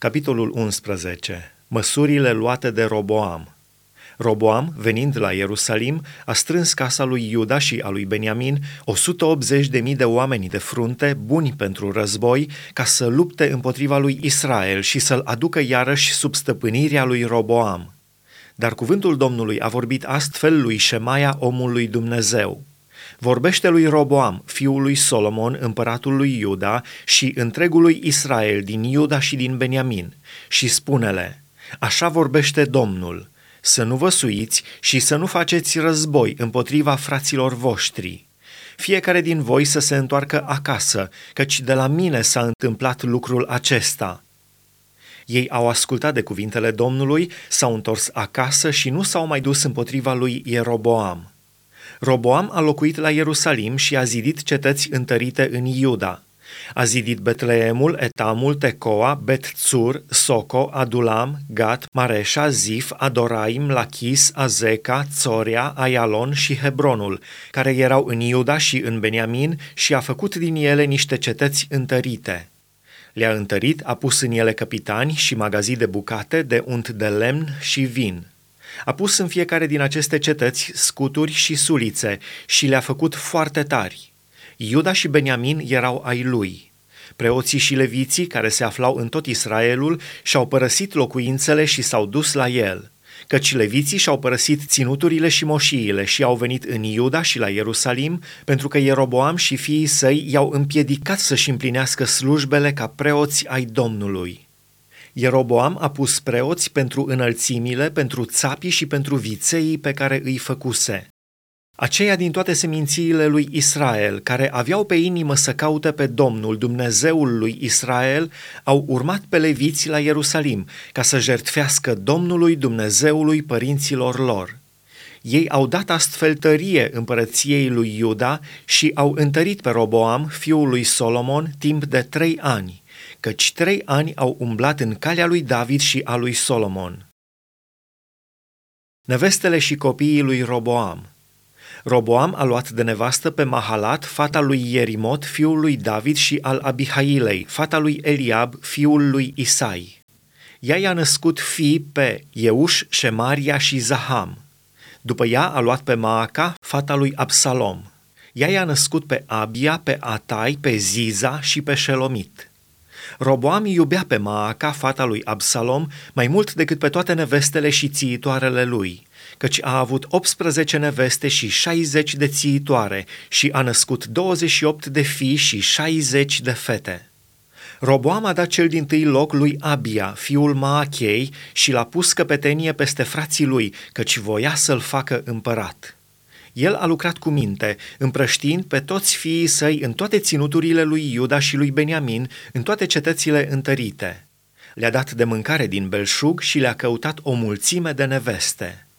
Capitolul 11. Măsurile luate de Roboam. Roboam, venind la Ierusalim, a strâns casa lui Iuda și a lui Beniamin 180.000 de oameni de frunte, buni pentru război, ca să lupte împotriva lui Israel și să-l aducă iarăși sub stăpânirea lui Roboam. Dar cuvântul Domnului a vorbit astfel lui Șemaia, omul lui Dumnezeu. Vorbește lui Roboam, fiul lui Solomon, împăratul lui Iuda și întregului Israel din Iuda și din Beniamin, și spune-le, așa vorbește Domnul, să nu vă suiți și să nu faceți război împotriva fraților voștri. Fiecare din voi să se întoarcă acasă, căci de la mine s-a întâmplat lucrul acesta. Ei au ascultat de cuvintele Domnului, s-au întors acasă și nu s-au mai dus împotriva lui Ieroboam. Roboam a locuit la Ierusalim și a zidit cetăți întărite în Iuda. A zidit Betleemul, Etamul, Tecoa, Bet-Tsur, Soco, Adulam, Gat, Mareșa, Zif, Adoraim, Lachis, Azeca, Țoria, Ayalon și Hebronul, care erau în Iuda și în Beniamin și a făcut din ele niște cetăți întărite. Le-a întărit, a pus în ele capitani și magazii de bucate, de unt de lemn și vin. A pus în fiecare din aceste cetăți scuturi și sulițe și le-a făcut foarte tari. Iuda și Beniamin erau ai lui. Preoții și leviții, care se aflau în tot Israelul, și-au părăsit locuințele și s-au dus la el, căci leviții și-au părăsit ținuturile și moșiile și au venit în Iuda și la Ierusalim, pentru că Ieroboam și fiii săi i-au împiedicat să-și împlinească slujbele ca preoți ai Domnului. Ieroboam a pus preoți pentru înălțimile, pentru țapii și pentru vițeii pe care îi făcuse. Aceia din toate semințiile lui Israel, care aveau pe inimă să caute pe Domnul, Dumnezeul lui Israel, au urmat pe leviți la Ierusalim, ca să jertfească Domnului Dumnezeului părinților lor. Ei au dat astfel tărie împărăției lui Iuda și au întărit pe Roboam, fiul lui Solomon, timp de trei ani căci trei ani au umblat în calea lui David și a lui Solomon. Nevestele și copiii lui Roboam Roboam a luat de nevastă pe Mahalat, fata lui Ierimot, fiul lui David și al Abihailei, fata lui Eliab, fiul lui Isai. Ea i-a născut fii pe Euș, Shemaria și Zaham. După ea a luat pe Maaca, fata lui Absalom. Ea i-a născut pe Abia, pe Atai, pe Ziza și pe Shelomit. Roboam iubea pe Maaca, fata lui Absalom, mai mult decât pe toate nevestele și țiitoarele lui, căci a avut 18 neveste și 60 de țiitoare și a născut 28 de fii și 60 de fete. Roboam a dat cel din tâi loc lui Abia, fiul Maachei, și l-a pus căpetenie peste frații lui, căci voia să-l facă împărat. El a lucrat cu minte, împrăștiind pe toți fiii săi în toate ținuturile lui Iuda și lui Beniamin, în toate cetățile întărite. Le-a dat de mâncare din belșug și le-a căutat o mulțime de neveste.